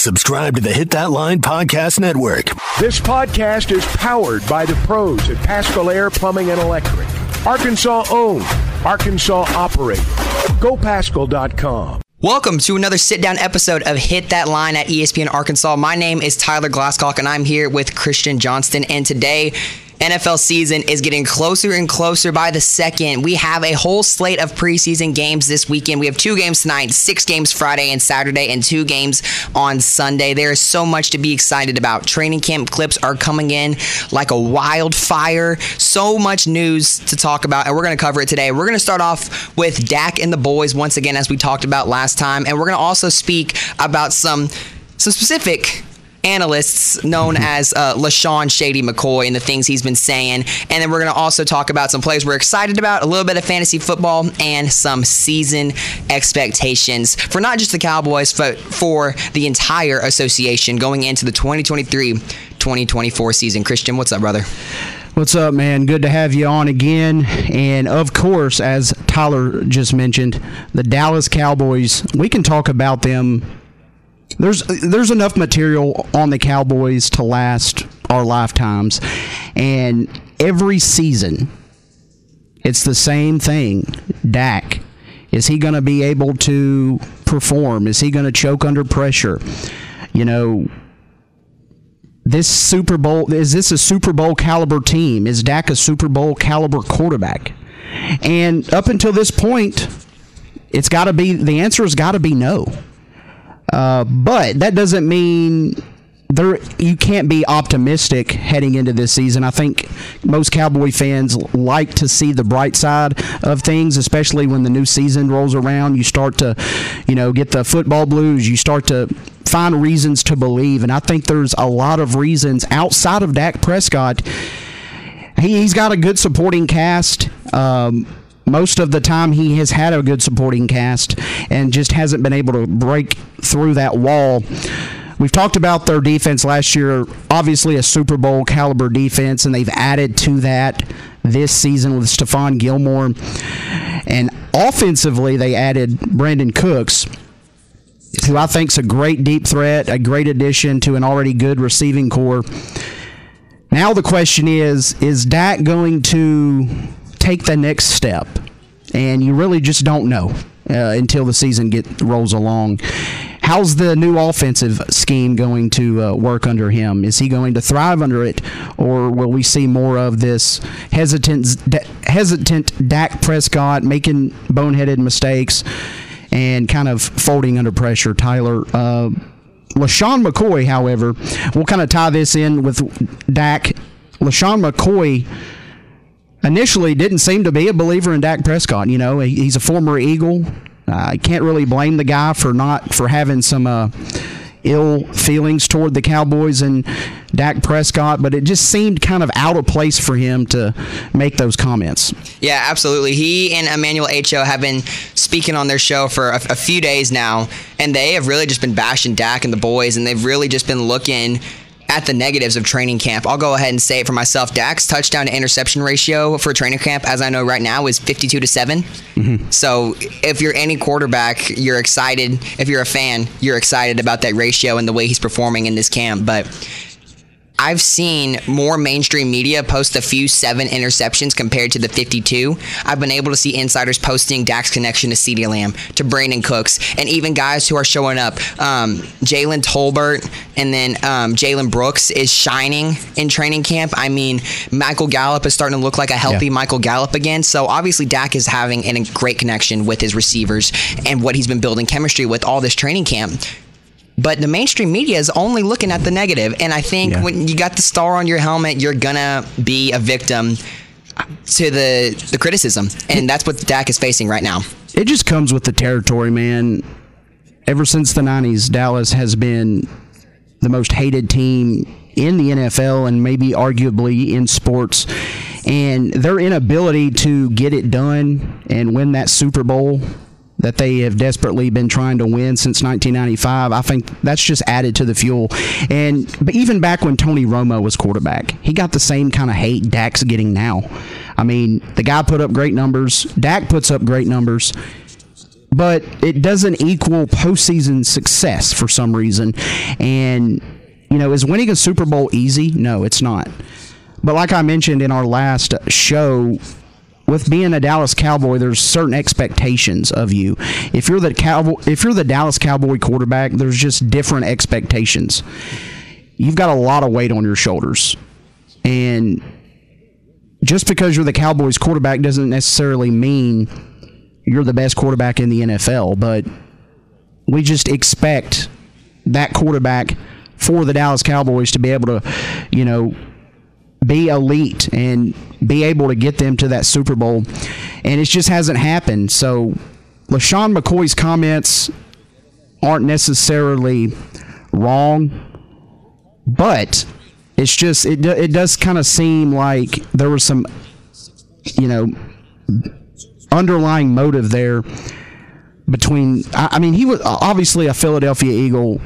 Subscribe to the Hit That Line Podcast Network. This podcast is powered by the pros at Paschal Air Plumbing and Electric. Arkansas owned, Arkansas operated. GoPaschal.com. Welcome to another sit down episode of Hit That Line at ESPN Arkansas. My name is Tyler Glasscock and I'm here with Christian Johnston. And today, NFL season is getting closer and closer by the second. We have a whole slate of preseason games this weekend. We have two games tonight, six games Friday and Saturday, and two games on Sunday. There is so much to be excited about. Training camp clips are coming in like a wildfire. So much news to talk about, and we're going to cover it today. We're going to start off with Dak and the boys once again, as we talked about last time, and we're going to also speak about some some specific analysts known as uh, LeSean Shady McCoy and the things he's been saying. And then we're going to also talk about some players we're excited about, a little bit of fantasy football, and some season expectations for not just the Cowboys, but for the entire association going into the 2023 2024 season. Christian, what's up, brother? What's up, man? Good to have you on again. And of course, as Tyler just mentioned, the Dallas Cowboys, we can talk about them there's there's enough material on the Cowboys to last our lifetimes, and every season, it's the same thing. Dak, is he going to be able to perform? Is he going to choke under pressure? You know, this Super Bowl is this a Super Bowl caliber team? Is Dak a Super Bowl caliber quarterback? And up until this point, it's got to be the answer has got to be no. Uh, but that doesn't mean there you can't be optimistic heading into this season. I think most Cowboy fans like to see the bright side of things, especially when the new season rolls around. You start to, you know, get the football blues. You start to find reasons to believe, and I think there's a lot of reasons outside of Dak Prescott. He, has got a good supporting cast. Um, most of the time he has had a good supporting cast and just hasn't been able to break through that wall. We've talked about their defense last year, obviously a Super Bowl caliber defense, and they've added to that this season with Stephon Gilmore. And offensively, they added Brandin Cooks, who I think is a great deep threat, a great addition to an already good receiving core. Now the question is, is Dak going to take the next step, and you really just don't know uh, until the season get rolls along. How's the new offensive scheme going to uh, work under him? Is he going to thrive under it, or will we see more of this hesitant, hesitant Dak Prescott making boneheaded mistakes and kind of folding under pressure? Tyler. Uh, LeSean McCoy, however, we'll kind of tie this in with Dak. LeSean McCoy initially didn't seem to be a believer in Dak Prescott. You know, he's a former Eagle. I can't really blame the guy for not for having some uh, ill feelings toward the Cowboys and Dak Prescott, but it just seemed kind of out of place for him to make those comments. Yeah, absolutely. He and Emmanuel Acho have been speaking on their show for a, a few days now, and they have really just been bashing Dak and the boys, and they've really just been looking at the negatives of training camp. I'll go ahead and say it for myself. Dak's touchdown to interception ratio for training camp, as I know right now, is 52 to 7. Mm-hmm. So if you're any quarterback, you're excited. If you're a fan, you're excited about that ratio and the way he's performing in this camp. But I've seen more mainstream media post a few seven interceptions compared to the 52. I've been able to see insiders posting Dak's connection to CeeDee Lamb, to Brandin Cooks, and even guys who are showing up. Um, Jalen Tolbert and then um, Jalen Brooks is shining in training camp. I mean, Michael Gallup is starting to look like a healthy Yeah. Michael Gallup again. So obviously, Dak is having a great connection with his receivers and what he's been building chemistry with all this training camp. But the mainstream media is only looking at the negative, and I think Yeah. when you got the star on your helmet, you're gonna be a victim to the the criticism, and that's what Dak is facing right now. it just comes with the territory, man. Ever since the 90s, Dallas has been the most hated team in the NFL and maybe arguably in sports. And their inability to get it done and win that Super Bowl that they have desperately been trying to win since 1995, I think that's just added to the fuel. And but even back when Tony Romo was quarterback, he got the same kind of hate Dak's getting now. I mean, the guy put up great numbers. Dak puts up great numbers but it doesn't equal postseason success for some reason. And, you know, is winning a Super Bowl easy? No, it's not. But like I mentioned in our last show, with being a Dallas Cowboy, there's certain expectations of you. If you're the Cowboy, if you're the Dallas Cowboy quarterback, there's just different expectations. You've got a lot of weight on your shoulders, and just because you're the Cowboys quarterback doesn't necessarily mean you're the best quarterback in the NFL, but we just expect that quarterback for the Dallas Cowboys to be able to, you know, be elite and be able to get them to that Super Bowl. And it just hasn't happened. So LeSean McCoy's comments aren't necessarily wrong, but it's just it it does kind of seem like there was some you know underlying motive there between I, I mean he was obviously a Philadelphia Eagle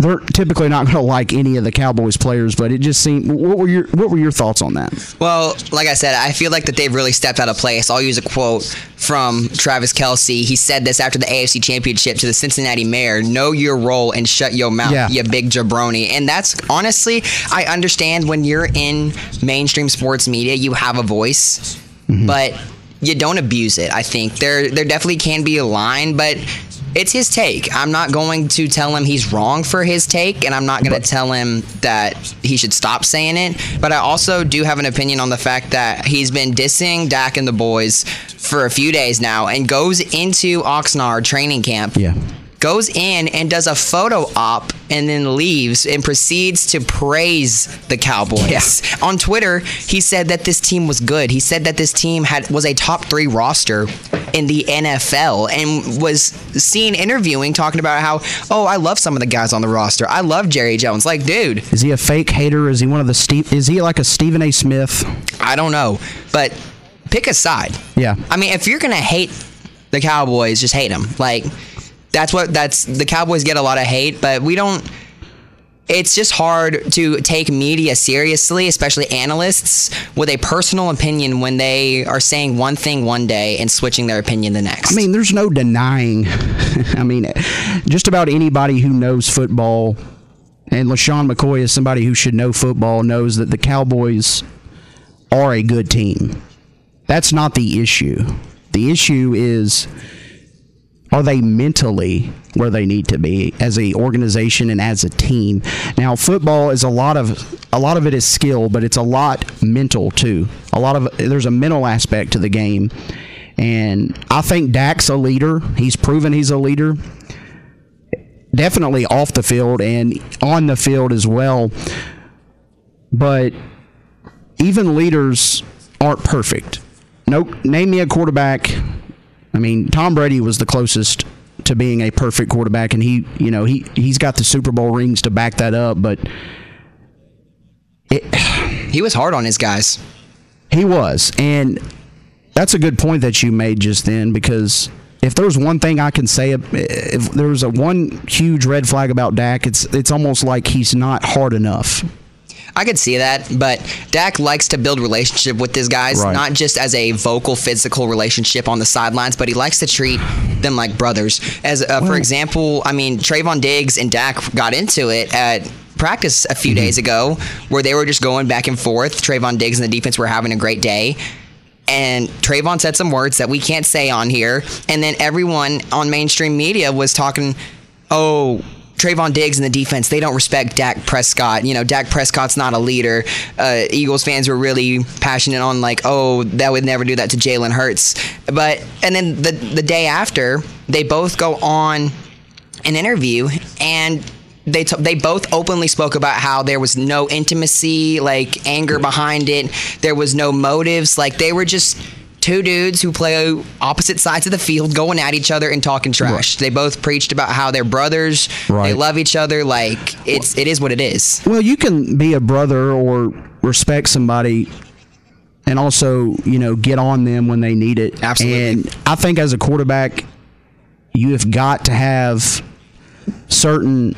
they're typically not going to like any of the Cowboys players but it just seemed what were your what were your thoughts on that Well, like I said, I feel like that they've really stepped out of place. I'll use a quote from Travis Kelce. He said this after the AFC Championship to the Cincinnati Mayor: "Know your role and shut your mouth, Yeah. you big jabroni." And that's honestly, I understand when you're in mainstream sports media, you have a voice, mm-hmm. but you don't abuse it. I think there there definitely can be a line, but. It's his take. I'm not going to tell him he's wrong for his take, and I'm not going to tell him that he should stop saying it. But I also do have an opinion on the fact that he's been dissing Dak and the boys for a few days now and goes into Oxnard training camp yeah goes in and does a photo op and then leaves and proceeds to praise the Cowboys. On Twitter, he said that this team was good. He said that this team had was a top 3 roster in the NFL and was seen interviewing talking about how, "Oh, I love some of the guys on the roster. I love Jerry Jones." Like, dude, is he a fake hater is he one of the Steve is he like a Stephen A Smith I don't know, but pick a side. Yeah. I mean, if you're gonna hate the Cowboys, just hate them. Like that's what that's the Cowboys get a lot of hate, but we don't. It's just hard to take media seriously, especially analysts, with a personal opinion when they are saying one thing one day and switching their opinion the next. I mean, there's no denying. I mean, just about anybody who knows football, and LeSean McCoy is somebody who should know football, knows that the Cowboys are a good team. That's not the issue. The issue is are they mentally where they need to be as a organization and as a team? Now football is a lot of a lot of it is skill but it's a lot mental too. A lot of there's a mental aspect to the game. And i think Dak's a leader. He's proven he's a leader. Definitely off the field and on the field as well. But even leaders aren't perfect. No name me a quarterback I mean, Tom Brady was the closest to being a perfect quarterback, and he, you know, he he's got the Super Bowl rings to back that up. But it, he was hard on his guys. he was, and that's a good point that you made just then because if there's one thing I can say, if there was a one huge red flag about Dak, it's it's almost like he's not hard enough. I could see that, but Dak likes to build relationship with his guys, Right. not just as a vocal, physical relationship on the sidelines, but he likes to treat them like brothers. As uh, for example, I mean Trevon Diggs and Dak got into it at practice a few days ago where they were just going back and forth. Trevon Diggs and the defense were having a great day. And Trevon said some words that we can't say on here. And then everyone on mainstream media was talking, oh, Trevon Diggs and the defense, they don't respect Dak Prescott. You know, Dak Prescott's not a leader. Uh, Eagles fans were really passionate on like, oh, that would never do that to Jalen Hurts. But and then the the day after, they both go on an interview and they t- they both openly spoke about how there was no intimacy, like anger behind it. There was no motives. Like they were just two dudes who play opposite sides of the field going at each other and talking trash. They both preached about how they're brothers. They love each other. Like it's it is what it is. Well, you can be a brother or respect somebody and also, you know, get on them when they need it. Absolutely. And I think as a quarterback, you have got to have certain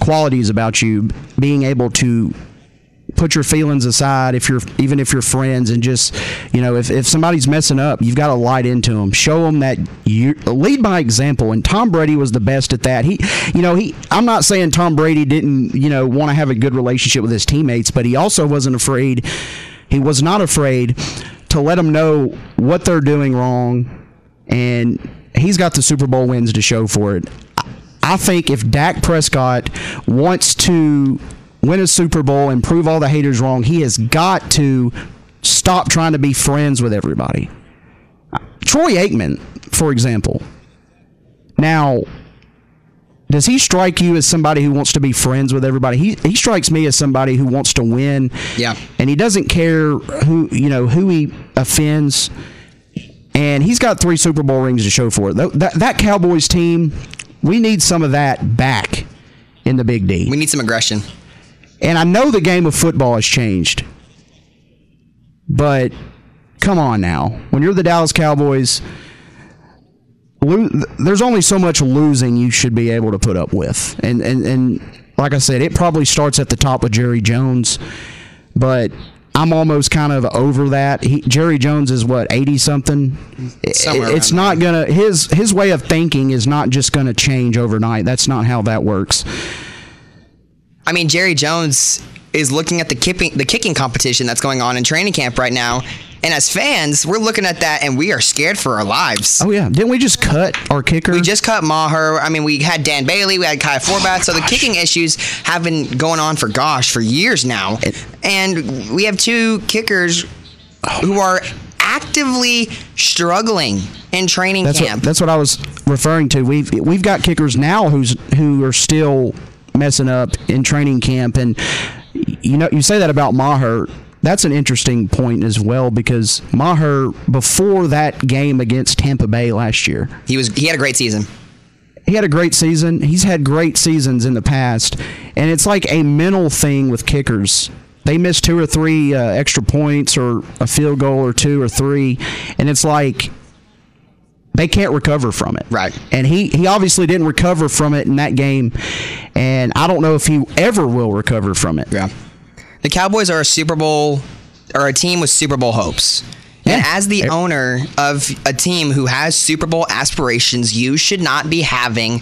qualities about you being able to put your feelings aside if you're even if you're friends and just you know if, if somebody's messing up you've got to light into them show them that you lead by example. And tom brady was the best at that. He you know he i'm not saying tom brady didn't you know want to have a good relationship with his teammates but he also wasn't afraid he was not afraid to let them know what they're doing wrong and he's got the super bowl wins to show for it. I think if Dak Prescott wants to win a Super Bowl and prove all the haters wrong, he has got to stop trying to be friends with everybody. Troy Aikman, for example. Now, does he strike you as somebody who wants to be friends with everybody? He he strikes me as somebody who wants to win. Yeah. And he doesn't care who you know who he offends. And he's got three Super Bowl rings to show for it. That, that, that Cowboys team, we need some of that back in the Big D. We need some aggression. And I know the game of football has changed. But come on now. When you're the Dallas Cowboys, lo- there's only so much losing you should be able to put up with. And and and like I said, it probably starts at the top with Jerry Jones, but I'm almost kind of over that. He, Jerry Jones is what 80 something. Somewhere it's not gonna his his way of thinking is not just gonna change overnight. That's not how that works. I mean, Jerry Jones is looking at the kicking the kicking competition that's going on in training camp right now, and as fans, we're looking at that and we are scared for our lives. Oh yeah, didn't we just cut our kicker? We just cut Maher. I mean, we had Dan Bailey, we had Kai Forbath. So the kicking issues have been going on for gosh for years now, and we have two kickers who are actively struggling in training That's camp. what, that's what I was referring to. We've we've got kickers now who's who are still messing up in training camp, and you know you say that about Maher. That's an interesting point as well because Maher before that game against Tampa Bay last year, he was he had a great season. he had a great season. He's had great seasons in the past, and it's like a mental thing with kickers. They miss two or three uh, extra points or a field goal or two or three, and it's like they can't recover from it. Right. And he he obviously didn't recover from it in that game, and I don't know if he ever will recover from it. Yeah. The Cowboys are a Super Bowl or a team with Super Bowl hopes. And as the owner of a team who has Super Bowl aspirations, you should not be having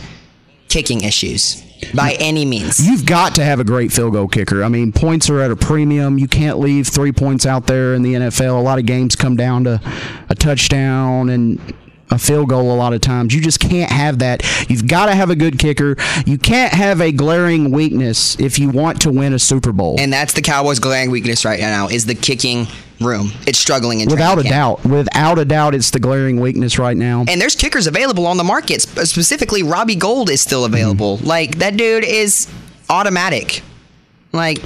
kicking issues by any means. You've got to have a great field goal kicker. I mean, points are at a premium. You can't leave three points out there in the NFL. A lot of games come down to a touchdown and a field goal a lot of times. You just can't have that. You've got to have a good kicker. You can't have a glaring weakness if you want to win a Super Bowl. And that's the Cowboys' glaring weakness right now is the kicking room. It's struggling in Without a camp. doubt. Without a doubt, it's the glaring weakness right now. And there's kickers available on the market. Specifically, Robbie Gould is still available. Mm-hmm. Like that dude is automatic. Like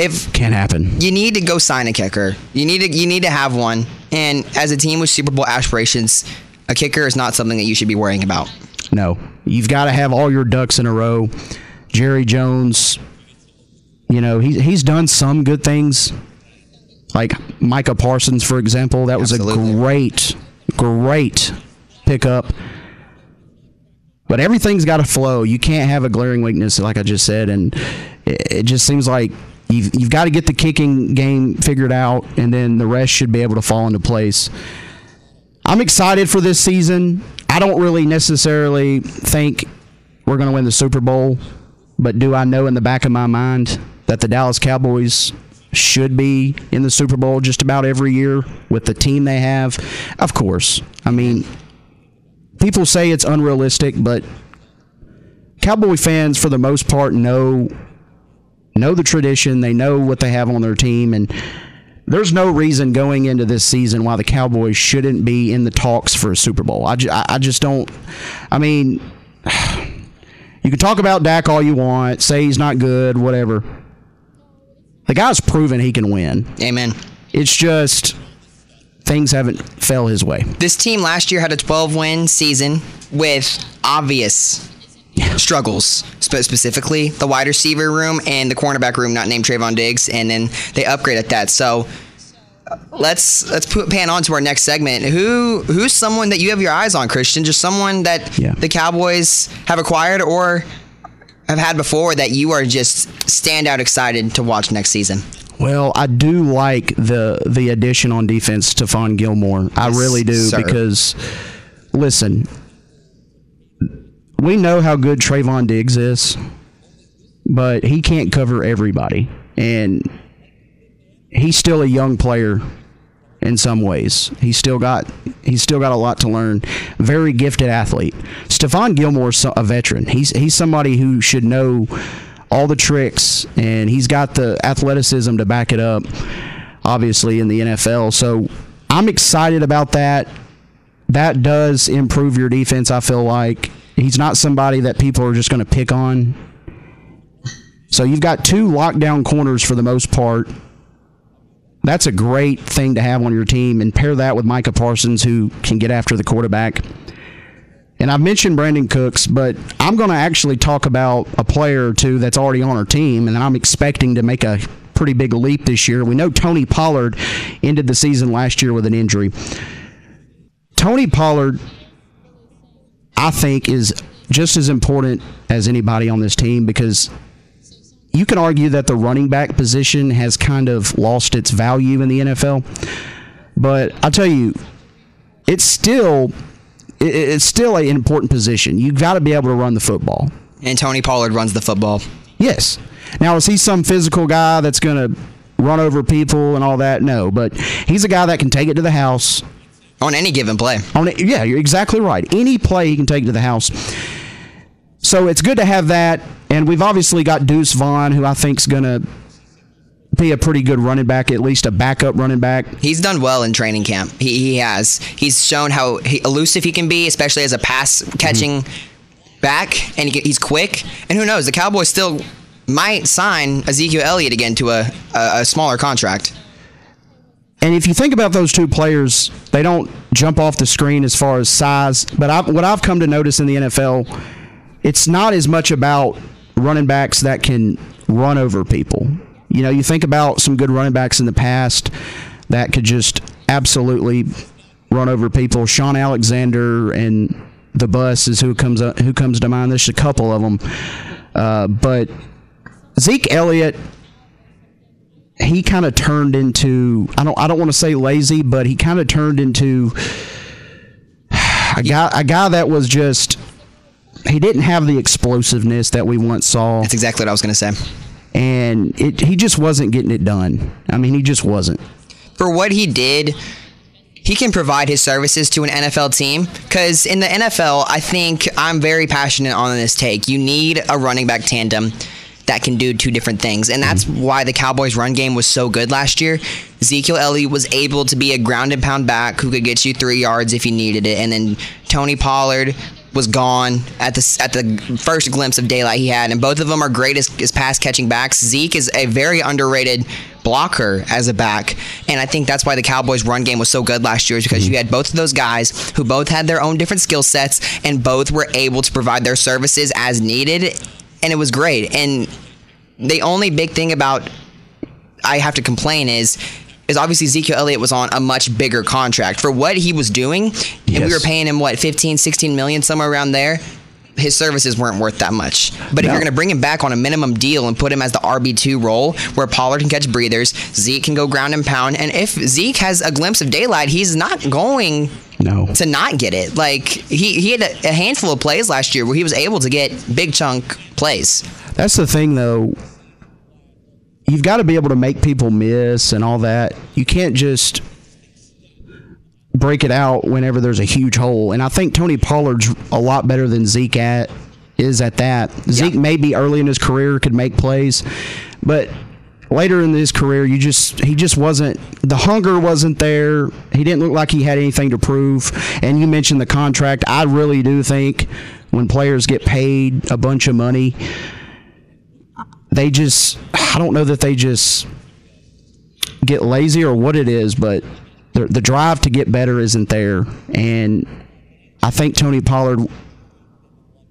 if Can't happen. you need to go sign a kicker. You need to you need to have one. And as a team with Super Bowl aspirations, a kicker is not something that you should be worrying about. No, you've got to have all your ducks in a row. Jerry Jones, you know, he's he's done some good things, like Micah Parsons, for example. That was Absolutely. a great, great pickup. But everything's got to flow. You can't have a glaring weakness, like I just said, and it, it just seems like you've you've got to get the kicking game figured out, and then the rest should be able to fall into place. I'm excited for this season. I don't really necessarily think we're going to win the Super Bowl, But do I know in the back of my mind that the Dallas Cowboys should be in the Super Bowl just about every year with the team they have? Of course. I mean, people say it's unrealistic, but Cowboy fans, for the most part, know know the tradition. They know what they have on their team, and there's no reason going into this season why the Cowboys shouldn't be in the talks for a Super Bowl. I, ju- I just don't. I mean, you can talk about Dak all you want, say he's not good, whatever. The guy's proven he can win. Amen. It's just things haven't fell his way. This team last year had a 12 win season with obvious struggles, spe- specifically the wide receiver room and the cornerback room, not named Trevon Diggs, and then they upgrade at that. So uh, let's let's put pan on to our next segment. Who who's someone that you have your eyes on, Christian? Just someone that Yeah. the Cowboys have acquired or have had before that you are just standout excited to watch next season. Well, I do like the the addition on defense, Stephon Gilmore. I really do sir. because listen, we know how good Trevon Diggs is, but he can't cover everybody, and he's still a young player in some ways. He's still got he's still got a lot to learn. Very gifted athlete. Stephon Gilmore's a veteran. He's he's somebody who should know all the tricks and he's got the athleticism to back it up obviously in the NFL. So I'm excited about that. That does improve your defense, I feel like. He's not somebody that people are just going to pick on. So you've got two lockdown corners for the most part that's a great thing to have on your team and pair that with Micah Parsons who can get after the quarterback. And I've mentioned Brandin Cooks, but I'm going to actually talk about a player or two that's already on our team and I'm expecting to make a pretty big leap this year. We know Tony Pollard ended the season last year with an injury. Tony Pollard, I think, is just as important as anybody on this team because you can argue that the running back position has kind of lost its value in the NFL. But I'll tell you, it's still it's still an important position. You've got to be able to run the football. And Tony Pollard runs the football. Yes. Now is he some physical guy that's going to run over people and all that? No, but he's a guy that can take it to the house. On any given play. On it, yeah, you're exactly right. Any play he can take to the house. So it's good to have that, and we've obviously got Deuce Vaughn, who I think's going to be a pretty good running back, at least a backup running back. He's done well in training camp. He, he has. He's shown how he, elusive he can be, especially as a pass catching mm-hmm. back, and he, he's quick. And who knows? The Cowboys still might sign Ezekiel Elliott again to a, a, a smaller contract. And if you think about those two players, they don't jump off the screen as far as size. But I, what I've come to notice in the NFL, it's not as much about running backs that can run over people. You know, you think about some good running backs in the past that could just absolutely run over people. Shaun Alexander and the bus is who comes up, who comes to mind. There's a couple of them, uh, but Zeke Elliott he kind of turned into I don't I don't want to say lazy, but he kind of turned into a guy a guy that was just he didn't have the explosiveness that we once saw, That's exactly what I was going to say. and it he just wasn't getting it done. I mean, he just wasn't. For what he did, he can provide his services to an NFL team. Because in the NFL, I think I'm very passionate on this take. You need a running back tandem that can do two different things. And that's mm-hmm. why the Cowboys' run game was so good last year. Ezekiel Elliott was able to be a ground and pound back who could get you three yards if you needed it. And then Tony Pollard was gone at the at the first glimpse of daylight he had, and both of them are great as, as pass catching backs. Zeke is a very underrated blocker as a back, and I think that's why the Cowboys' run game was so good last year, is because you mm-hmm. had both of those guys who both had their own different skill sets, and both were able to provide their services as needed, and it was great. And the only big thing about I have to complain is is obviously Ezekiel Elliott was on a much bigger contract. For what he was doing and we were paying him what 15 16 million somewhere around there his services weren't worth that much. But if you're going to bring him back on a minimum deal and put him as the RB2 role where Pollard can catch breathers Zeke can go ground and pound and if Zeke has a glimpse of daylight he's not going No. to not get it like he, he had a, a handful of plays last year where he was able to get big chunk plays That's the thing, though. You've got to be able to make people miss and all that. You can't just break it out whenever there's a huge hole. And I think Tony Pollard's a lot better than Zeke at is at that. Zeke maybe early in his career could make plays, but later in his career, you just he just wasn't the hunger wasn't there. He didn't look like he had anything to prove. And you mentioned the contract. I really do think when players get paid a bunch of money, they just I don't know that they just get lazy or what it is, but the, the drive to get better isn't there. And I think Tony Pollard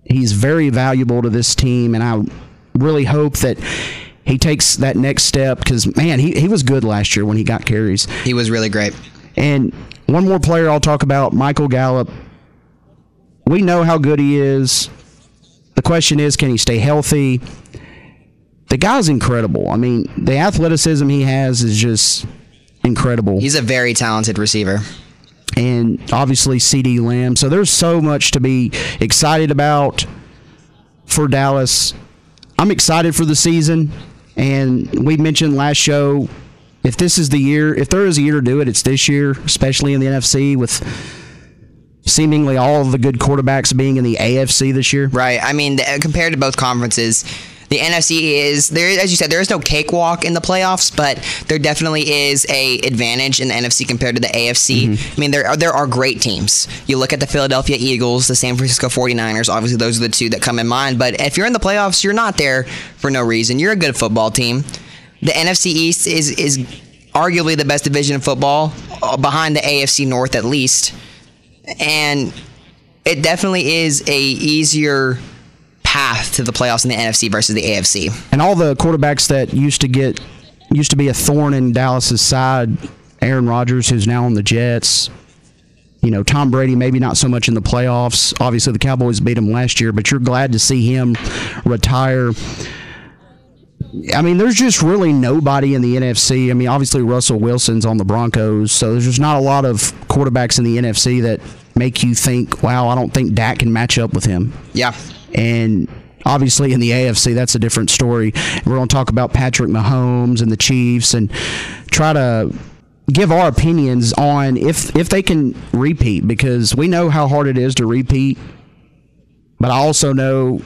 he's very valuable to this team, and I really hope that he takes that next step because man, he, he was good last year when he got carries. He was really great. And one more player I'll talk about, Michael Gallup. We know how good he is. The question is, can he stay healthy? The guy's incredible. I mean, the athleticism he has is just incredible. He's a very talented receiver. And obviously, CeeDee Lamb. So there's so much to be excited about for Dallas. I'm excited for the season. And we mentioned last show if this is the year, if there is a year to do it, it's this year, especially in the NFC with seemingly all of the good quarterbacks being in the AFC this year. Right. I mean, compared to both conferences, the NFC is there, as you said, there is no cakewalk in the playoffs, but there definitely is a advantage in the NFC compared to the AFC. Mm-hmm. I mean, there are, there are great teams. You look at the Philadelphia Eagles, the San Francisco 49ers. Obviously, those are the two that come in mind. But if you're in the playoffs, you're not there for no reason. You're a good football team. The NFC East is is arguably the best division of football, uh, behind the AFC North at least, and it definitely is a easier path to the playoffs in the NFC versus the AFC. And all the quarterbacks that used to get used to be a thorn in Dallas's side, Aaron Rodgers, who's now on the Jets. You know, Tom Brady, maybe not so much in the playoffs. Obviously, the Cowboys beat him last year, but you're glad to see him retire. I mean, there's just really nobody in the NFC. I mean, obviously Russell Wilson's on the Broncos, so there's just not a lot of quarterbacks in the NFC that make you think, "Wow, I don't think Dak can match up with him." Yeah, and obviously in the AFC, that's a different story. We're going to talk about Patrick Mahomes and the Chiefs and try to give our opinions on if if they can repeat because we know how hard it is to repeat. But I also know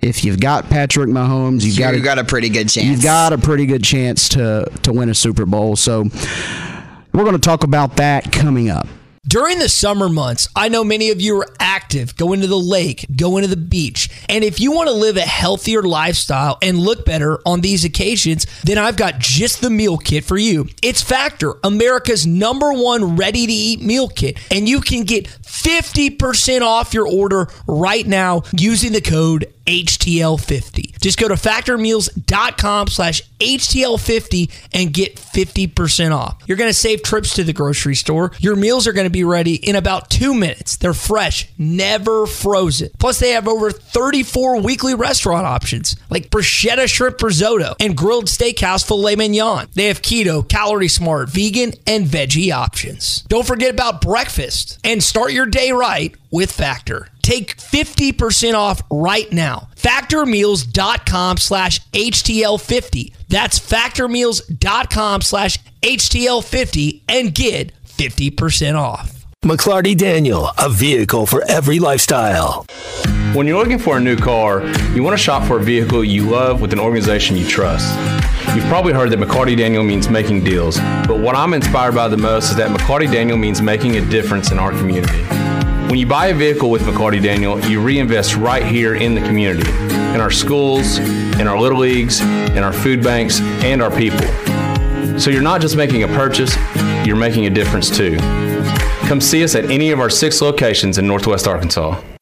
if you've got Patrick Mahomes, you've got, a, got a pretty good chance. You've got a pretty good chance to to win a Super Bowl. So we're going to talk about that coming up. During the summer months, I know many of you are active, going to the lake, going to the beach. And if you want to live a healthier lifestyle and look better on these occasions, then I've got just the meal kit for you. It's Factor, America's number one ready to eat meal kit. And you can get 50% off your order right now using the code HTL50. Just go to factormeals.com slash HTL50 and get 50% off. You're going to save trips to the grocery store. Your meals are going to be ready in about two minutes. They're fresh, never frozen. Plus, they have over 34 weekly restaurant options like bruschetta shrimp risotto and grilled steakhouse filet mignon. They have keto, calorie smart, vegan, and veggie options. Don't forget about breakfast and start your day right with Factor. Take 50% off right now. Factormeals.com slash HTL50. That's factormeals.com slash HTL50 and get 50% off. McLarty Daniel, a vehicle for every lifestyle. When you're looking for a new car, you want to shop for a vehicle you love with an organization you trust. You've probably heard that McLarty Daniel means making deals, but what I'm inspired by the most is that McLarty Daniel means making a difference in our community. When you buy a vehicle with McLarty Daniel, you reinvest right here in the community, in our schools, in our little leagues, in our food banks, and our people. So you're not just making a purchase, you're making a difference too. Come see us at any of our six locations in Northwest Arkansas.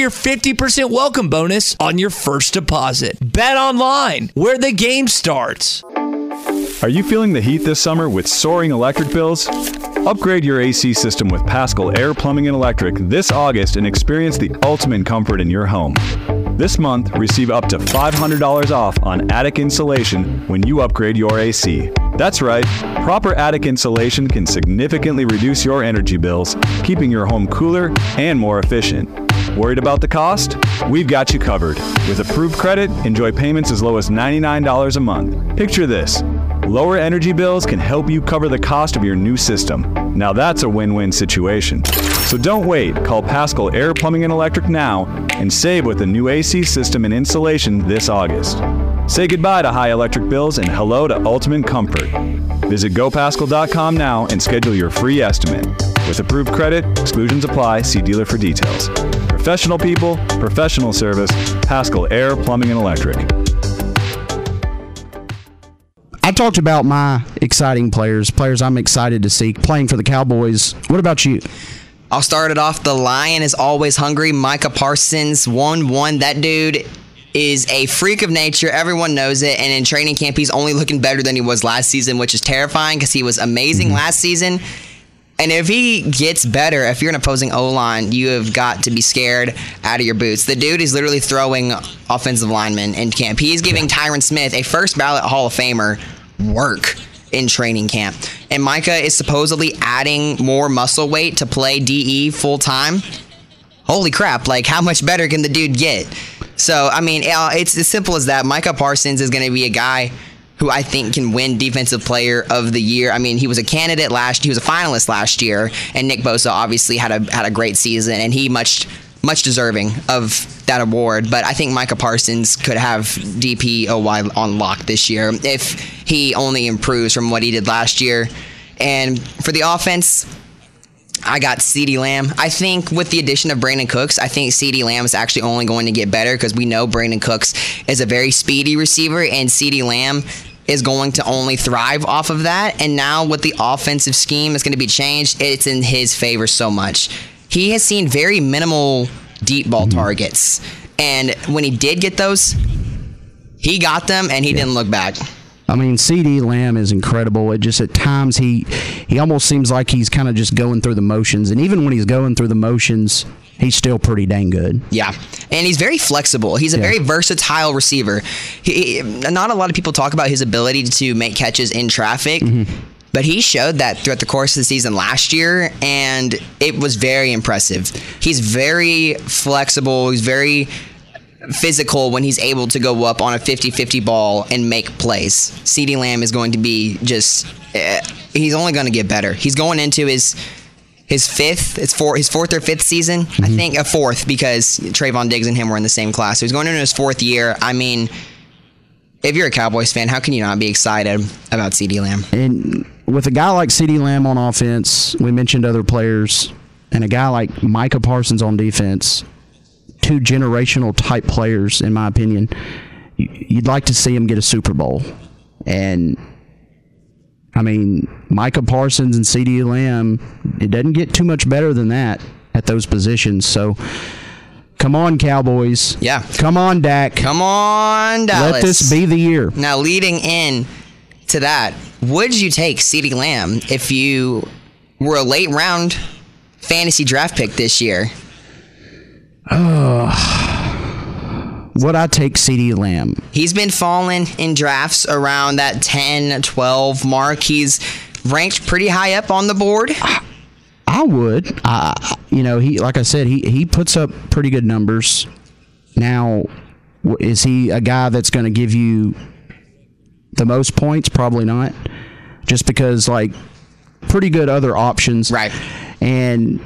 your 50% welcome bonus on your first deposit. Bet online, where the game starts. Are you feeling the heat this summer with soaring electric bills? Upgrade your AC system with Paschal Air Plumbing and Electric this August and experience the ultimate comfort in your home. This month, receive up to $500 off on attic insulation when you upgrade your AC. That's right, proper attic insulation can significantly reduce your energy bills, keeping your home cooler and more efficient. Worried about the cost? We've got you covered. With approved credit, enjoy payments as low as $99 a month. Picture this lower energy bills can help you cover the cost of your new system. Now that's a win win situation. So don't wait. Call Paschal Air Plumbing and Electric now and save with a new AC system and insulation this August. Say goodbye to high electric bills and hello to ultimate comfort. Visit gopaschal.com now and schedule your free estimate. With approved credit, exclusions apply. See dealer for details. Professional people, professional service, Paschal Air Plumbing and Electric. I talked about my exciting players, players I'm excited to see playing for the Cowboys. What about you? I'll start it off. The Lion is always hungry. Micah Parsons, 1 1. That dude is a freak of nature. Everyone knows it. And in training camp, he's only looking better than he was last season, which is terrifying because he was amazing mm-hmm. last season. And if he gets better, if you're an opposing O line, you have got to be scared out of your boots. The dude is literally throwing offensive linemen in camp. He's giving Tyron Smith, a first ballot Hall of Famer, work in training camp. And Micah is supposedly adding more muscle weight to play DE full time. Holy crap, like how much better can the dude get? So, I mean, uh, it's as simple as that. Micah Parsons is going to be a guy who I think can win Defensive Player of the Year. I mean, he was a candidate last. He was a finalist last year, and Nick Bosa obviously had a had a great season, and he much much deserving of that award. But I think Micah Parsons could have DPOY on lock this year if he only improves from what he did last year. And for the offense, I got CeeDee Lamb. I think with the addition of Brandin Cooks, I think CeeDee Lamb is actually only going to get better because we know Brandin Cooks is a very speedy receiver, and CeeDee Lamb is going to only thrive off of that. And now with the offensive scheme is going to be changed, it's in his favor so much he has seen very minimal deep ball mm-hmm. targets. And when he did get those, he got them and he yeah. didn't look back. I mean, CeeDee Lamb is incredible. It just at times he he almost seems like he's kind of just going through the motions, and even when he's going through the motions, he's still pretty dang good. Yeah, and he's very flexible. He's a yeah. very versatile receiver. He, not a lot of people talk about his ability to make catches in traffic. Mm-hmm. But he showed that throughout the course of the season last year, and it was very impressive. He's very flexible. He's very physical when he's able to go up on a 50-50 ball and make plays. CeeDee Lamb is going to be just uh, he's only going to get better. He's going into his his fifth, it's four, his fourth or fifth season, mm-hmm. I think a fourth because Trevon Diggs and him were in the same class. So he's going into his fourth year. I mean, if you're a Cowboys fan, how can you not be excited about CeeDee Lamb? And with a guy like CeeDee Lamb on offense, we mentioned other players, and a guy like Micah Parsons on defense, two generational type players, in my opinion. You'd like to see him get a Super Bowl. And I mean, Micah Parsons and CeeDee Lamb, it doesn't get too much better than that at those positions. So Come on, Cowboys. Yeah. Come on, Dak. Come on, Dallas. Let this be the year. Now, leading in to that, would you take CeeDee Lamb if you were a late round fantasy draft pick this year? Oh. Would I take CeeDee Lamb? He's been falling in drafts around that 10, 12 mark. He's ranked pretty high up on the board. I would. I, you know, he like I said, he he puts up pretty good numbers. Now, is he a guy that's going to give you the most points? Probably not. Just because, like, pretty good other options. Right. And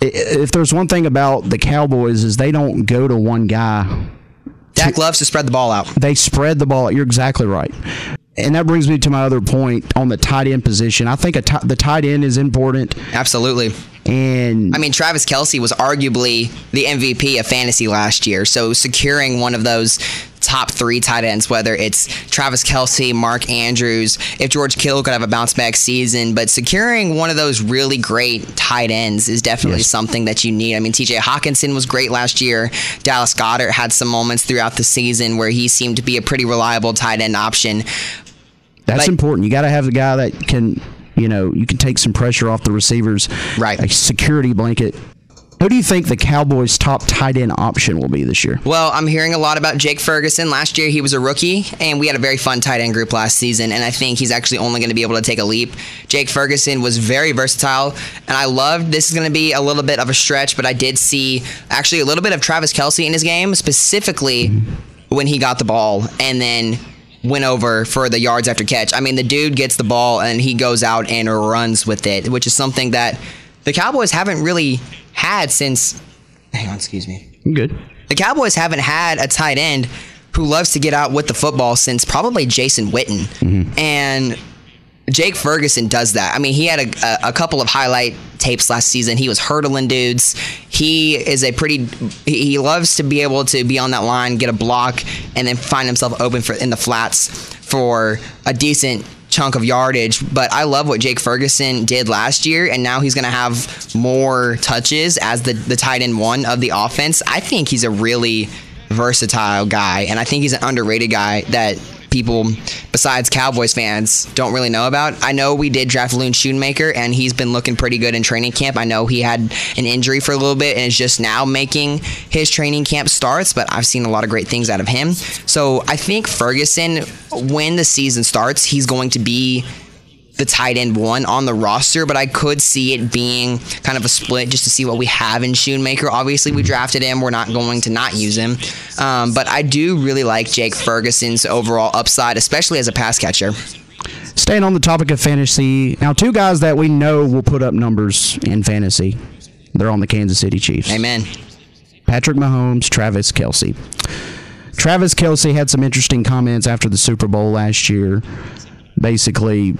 if there's one thing about the Cowboys is they don't go to one guy. Dak loves to spread the ball out. They spread the ball. You're exactly right and that brings me to my other point on the tight end position. I think t- the tight end is important. Absolutely. And I mean, Travis Kelce was arguably the MVP of fantasy last year. So securing one of those top three tight ends, whether it's Travis Kelce, Mark Andrews, if George Kittle could have a bounce back season, but securing one of those really great tight ends is definitely Yes. something that you need. I mean, TJ Hockenson was great last year. Dallas Goedert had some moments throughout the season where he seemed to be a pretty reliable tight end option. That's Like- important. You got to have the guy that can, you know, you can take some pressure off the receivers. Right. A security blanket. Who do you think the Cowboys' top tight end option will be this year? Well, I'm hearing a lot about Jake Ferguson. Last year, he was a rookie, and we had a very fun tight end group last season, and I think he's actually only going to be able to take a leap. Jake Ferguson was very versatile, and I loved this is going to be a little bit of a stretch, but I did see actually a little bit of Travis Kelce in his game, specifically when he got the ball and then went over for the yards after catch. I mean, the dude gets the ball and he goes out and runs with it, which is something that the Cowboys haven't really had since. Hang on, excuse me. I'm Good. The Cowboys haven't had a tight end who loves to get out with the football since probably Jason Witten. Mm-hmm. And Jake Ferguson does that. I mean, he had a, a, a couple of highlight tapes last season. He was hurdling dudes. He is a pretty. He loves to be able to be on that line, get a block, and then find himself open for in the flats for a decent chunk of yardage. But I love what Jake Ferguson did last year, and now he's going to have more touches as the the tight end one of the offense. I think he's a really versatile guy, and I think he's an underrated guy that people besides Cowboys fans don't really know about. I know we did draft Luke Schoonmaker and he's been looking pretty good in training camp. I know he had an injury for a little bit and is just now making his training camp starts, but I've seen a lot of great things out of him. So I think Ferguson, when the season starts, he's going to be the tight end one on the roster, but I could see it being kind of a split just to see what we have in Shoemaker. Obviously, we drafted him. We're not going to not use him. Um, but I do really like Jake Ferguson's overall upside, especially as a pass catcher. Staying on the topic of fantasy, now two guys that we know will put up numbers in fantasy. They're on the Kansas City Chiefs. Amen. Patrick Mahomes, Travis Kelce. Travis Kelce had some interesting comments after the Super Bowl last year, basically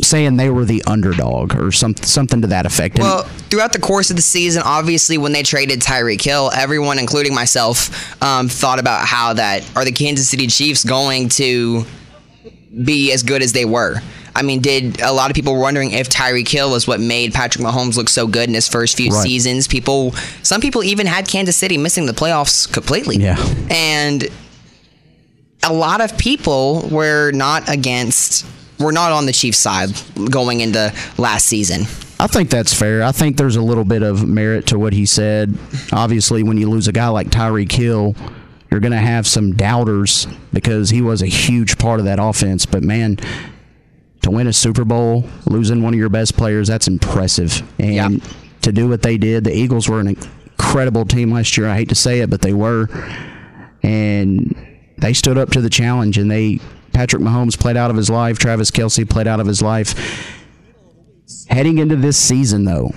saying they were the underdog or some, something to that effect. And Well, throughout the course of the season, obviously, when they traded Tyreek Hill, everyone, including myself, um, thought about how that are the Kansas City Chiefs going to be as good as they were. I mean, did a lot of people were wondering if Tyreek Hill was what made Patrick Mahomes look so good in his first few Right. seasons? People, some people even had Kansas City missing the playoffs completely. Yeah. and a lot of people were not against, were not on the Chiefs' side going into last season. I think that's fair. I think there's a little bit of merit to what he said. Obviously, when you lose a guy like Tyreek Hill, you're going to have some doubters because he was a huge part of that offense. But man, to win a Super Bowl, losing one of your best players, that's impressive. And Yeah. to do what they did, the Eagles were an incredible team last year. I hate to say it, but they were. And they stood up to the challenge and they Patrick Mahomes played out of his life, Travis Kelce played out of his life. Heading into this season though,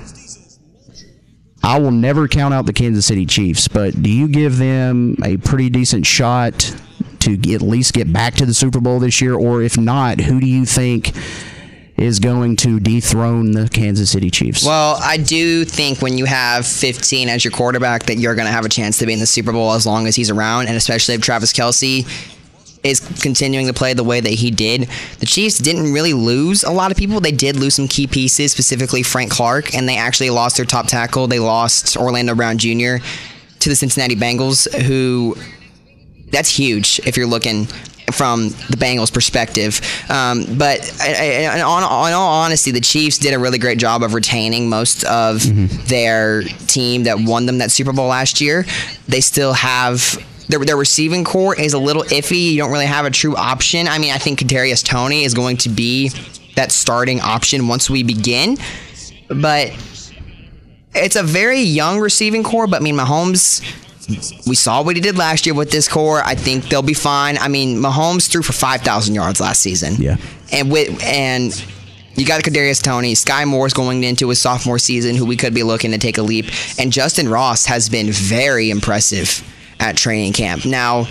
I will never count out the Kansas City Chiefs, but do you give them a pretty decent shot to at least get back to the Super Bowl this year? Or if not, who do you think is going to dethrone the Kansas City Chiefs? Well, I do think when you have 15 as your quarterback that you're going to have a chance to be in the Super Bowl as long as he's around, and especially if Travis Kelce is continuing to play the way that he did. The Chiefs didn't really lose a lot of people. They did lose some key pieces, specifically Frank Clark, and they actually lost their top tackle. They lost Orlando Brown Jr. to the Cincinnati Bengals, who that's huge if you're looking from the Bengals' perspective. Um, but in all, in all honesty, the Chiefs did a really great job of retaining most of their team that won them that Super Bowl last year. They still have. Their, their receiving corps is a little iffy. You don't really have a true option. I mean, I think Kadarius Toney is going to be that starting option once we begin. But it's a very young receiving corps. But I mean, Mahomes we saw what he did last year with this corps. I think they'll be fine. I mean, Mahomes threw for five thousand yards last season. Yeah. and with and you got Kadarius Toney, Skyy Moore's going into his sophomore season, who we could be looking to take a leap, and Justyn Ross has been very impressive at training camp. Now,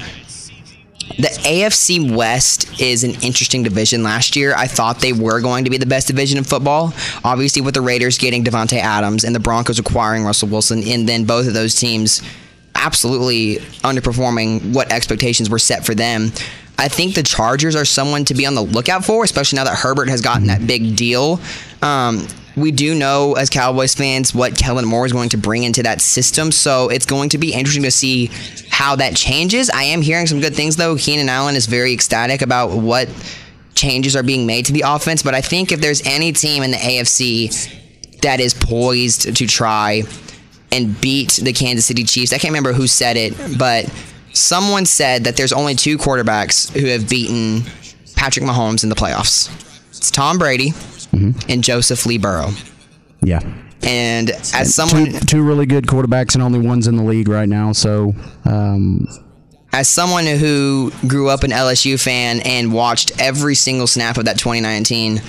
the AFC West is an interesting division last year. I thought they were going to be the best division in football. Obviously, with the Raiders getting Davante Adams and the Broncos acquiring Russell Wilson, and then both of those teams absolutely underperforming what expectations were set for them. I think the Chargers are someone to be on the lookout for, especially now that Herbert has gotten that big deal. Um, we do know as Cowboys fans what Kellen Moore is going to bring into that system, so it's going to be interesting to see how that changes. I am hearing some good things though. Keenan Allen is very ecstatic about what changes are being made to the offense, but I think if there's any team in the AFC that is poised to try and beat the Kansas City Chiefs, I can't remember who said it, but someone said that there's only two quarterbacks who have beaten Patrick Mahomes in the playoffs. It's Tom Brady and Joseph Lee Burrow. Yeah. And as someone two, two really good quarterbacks and only one's in the league right now. So, um, as someone who grew up an LSU fan and watched every single snap of that 2019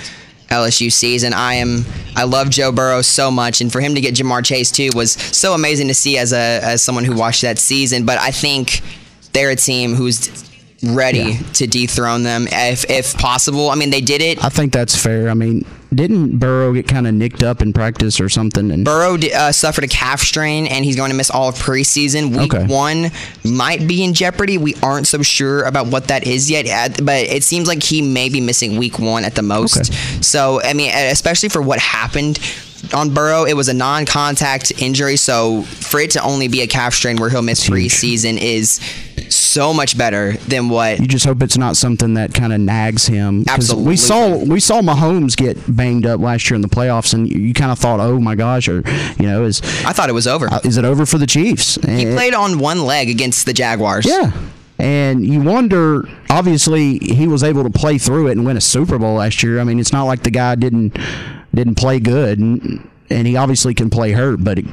LSU season, I am I love Joe Burrow so much, and for him to get Ja'Marr Chase too was so amazing to see as a as someone who watched that season. But I think they're a team who's ready to dethrone them if if possible. I mean, they did it. I think that's fair. I mean, didn't Burrow get kind of nicked up in practice or something? And Burrow uh, suffered a calf strain, and he's going to miss all of preseason. Week Okay. one might be in jeopardy. We aren't so sure about what that is yet, but it seems like he may be missing week one at the most. So, I mean, especially for what happened on Burrow, it was a non-contact injury. So, for it to only be a calf strain where he'll miss preseason is so much better than what you just hope it's not something that kind of nags him. Absolutely. We saw we saw Mahomes get banged up last year in the playoffs, and you, you kind of thought, oh my gosh, or you know, is I thought it was over. Uh, is it over for the Chiefs? he And- played on one leg against the Jaguars. Yeah. And you wonder, obviously, he was able to play through it and win a Super Bowl last year. I mean, it's not like the guy didn't didn't play good, and, and he obviously can play hurt, but it,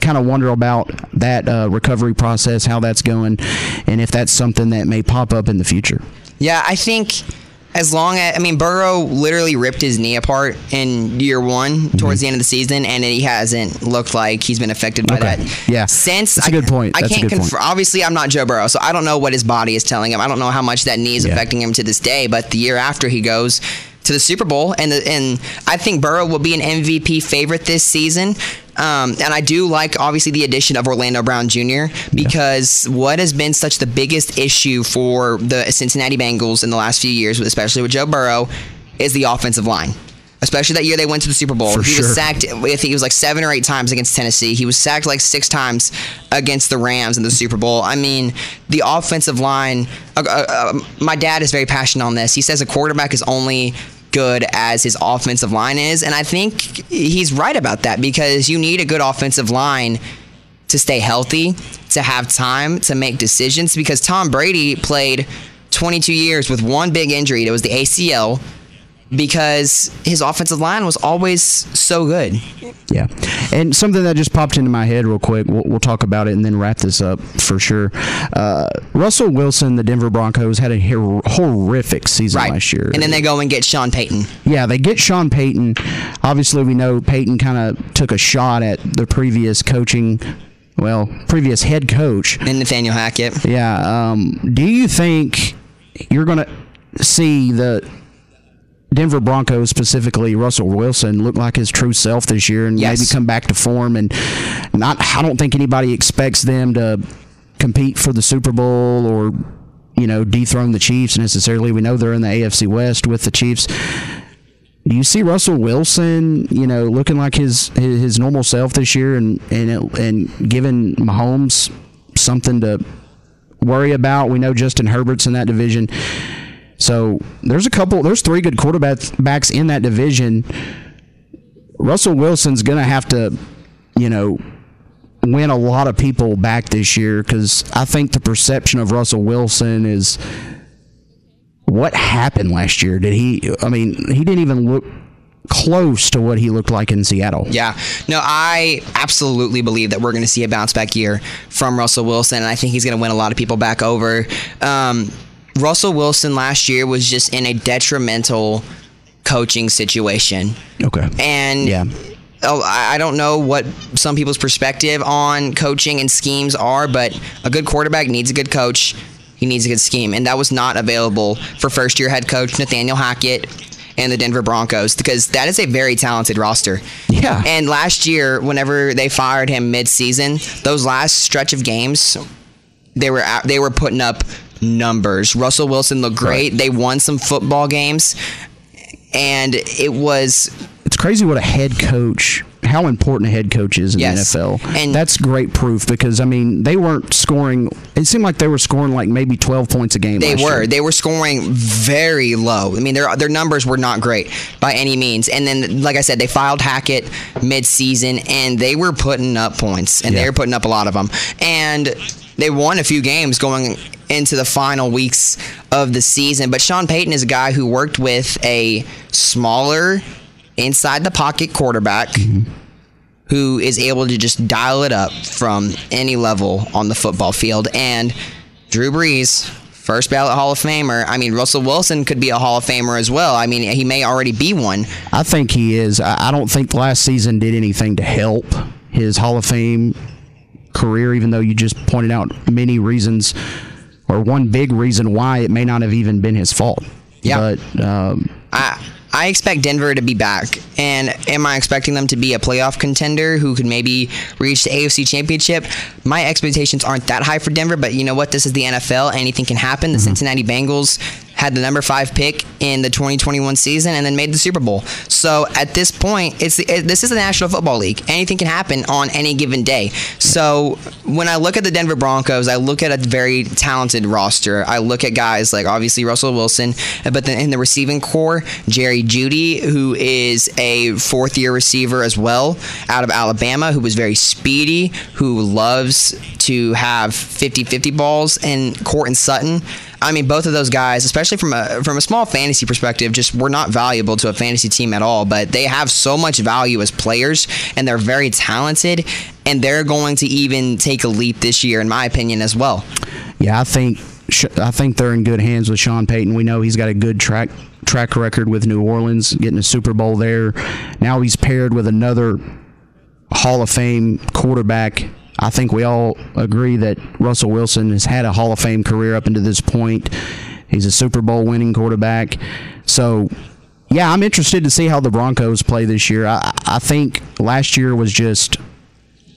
kind of wonder about that uh, recovery process, how that's going, and if that's something that may pop up in the future. Yeah, I think as long as I mean Burrow literally ripped his knee apart in year one Mm-hmm. towards the end of the season, and he hasn't looked like he's been affected by Okay. that. Yeah. since That's a I- good point. I That's a can't confirm. Obviously, I'm not Joe Burrow, so I don't know what his body is telling him. I don't know how much that knee is Yeah. affecting him to this day. But the year after he goes to the Super Bowl, and the, and I think Burrow will be an MVP favorite this season. Um, and I do like obviously the addition of Orlando Brown Jr. because what has been such the biggest issue for the Cincinnati Bengals in the last few years, especially with Joe Burrow, is the offensive line. Especially that year they went to the Super Bowl. For he sure. was sacked. I think he was like seven or eight times against Tennessee. He was sacked like six times against the Rams in the Super Bowl. I mean, the offensive line. Uh, uh, uh, my dad is very passionate on this. He says a quarterback is only good as his offensive line is, and I think he's right about that because you need a good offensive line to stay healthy, to have time to make decisions. Because Tom Brady played 22 years with one big injury. It was the ACL. Because his offensive line was always so good. Yeah. And something that just popped into my head real quick, we'll, we'll talk about it and then wrap this up for sure. Uh, Russell Wilson, the Denver Broncos, had a hor- horrific season last year. And then they go and get Sean Payton. Yeah, they get Sean Payton. Obviously, we know Payton kind of took a shot at the previous coaching, well, previous head coach. And Nathaniel Hackett. Yeah. Um, do you think you're going to see the Denver Broncos, specifically Russell Wilson, look like his true self this year and Yes. maybe come back to form? And not, I don't think anybody expects them to compete for the Super Bowl or you know dethrone the Chiefs necessarily. We know they're in the AFC West with the Chiefs. Do you see Russell Wilson, you know, looking like his his, his normal self this year, and and it, and giving Mahomes something to worry about? We know Justin Herbert's in that division, so there's a couple, there's three good quarterbacks backs in that division. Russell Wilson's gonna have to, you know, win a lot of people back this year because I think the perception of Russell Wilson is what happened last year. Did he? I mean, he didn't even look close to what he looked like in Seattle. Yeah. No, I absolutely believe that we're going to see a bounce back year from Russell Wilson, and I think he's going to win a lot of people back over. Um, Russell Wilson last year was just in a detrimental coaching situation. Okay. And Yeah. oh, I don't know what some people's perspective on coaching and schemes are, but a good quarterback needs a good coach. He needs a good scheme, and that was not available for first year head coach Nathaniel Hackett and the Denver Broncos because that is a very talented roster. Yeah. And last year, whenever they fired him mid-season, those last stretch of games, they were out, they were putting up numbers. Russell Wilson looked great. They won some football games, and it was It's crazy what a head coach, how important a head coach is in Yes. the NFL. And- that's great proof because I mean they weren't scoring. It seemed like they were scoring like maybe twelve points a game. They were. year. They were scoring very low. I mean, their their numbers were not great by any means. And then, like I said, they filed Hackett mid-season, and they were putting up points, and they were putting up a lot of them. And they won a few games going into the final weeks of the season. But Sean Payton is a guy who worked with a smaller, inside the pocket quarterback. Mm-hmm. Who is able to just dial it up from any level on the football field. And Drew Brees, first ballot Hall of Famer. I mean, Russell Wilson could be a Hall of Famer as well. I mean, he may already be one. I think he is. I I don't think last season did anything to help his Hall of Fame career, even though you just pointed out many reasons, or one big reason why it may not have even been his fault. Yeah. But um, I I expect Denver to be back. And am I expecting them to be a playoff contender who could maybe reach the AFC Championship? My expectations aren't that high for Denver, but you know what? This is the NFL. Anything can happen. The Cincinnati Bengals had the number five pick in the 2021 season and then made the Super Bowl. So at this point, it's it, this is the National Football League. Anything can happen on any given day. So when I look at the Denver Broncos, I look at a very talented roster. I look at guys like obviously Russell Wilson, but then in the receiving corps, Jerry Jeudy, who is a fourth year receiver as well out of Alabama, who was very speedy, who loves to have 50 50 balls, and Courtland Sutton. I mean, both of those guys, especially from a from a small fantasy perspective, just were not valuable to a fantasy team at all. But they have so much value as players, and they're very talented, and they're going to even take a leap this year, in my opinion, as well. yeah, I think I think they're in good hands with Sean Payton. We know he's got a good track track record with New Orleans, getting a Super Bowl there. Now he's paired with another Hall of Fame quarterback. I think we all agree that Russell Wilson has had a Hall of Fame career up until this point. He's a Super Bowl winning quarterback. So, yeah, I'm interested to see how the Broncos play this year. I, I think last year was just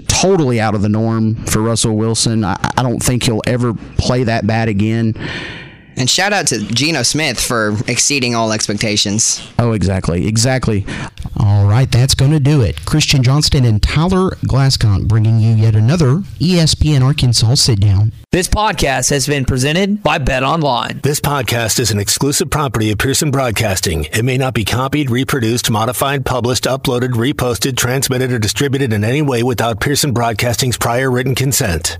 totally out of the norm for Russell Wilson. I, I don't think he'll ever play that bad again. And shout out to Geno Smith for exceeding all expectations. Oh, exactly. Exactly. All right, that's going to do it. Christian Johnston and Tyler Glasscock bringing you yet another ESPN Arkansas sit down. This podcast has been presented by Bet Online. This podcast is an exclusive property of Pearson Broadcasting. It may not be copied, reproduced, modified, published, uploaded, reposted, transmitted, or distributed in any way without Pearson Broadcasting's prior written consent.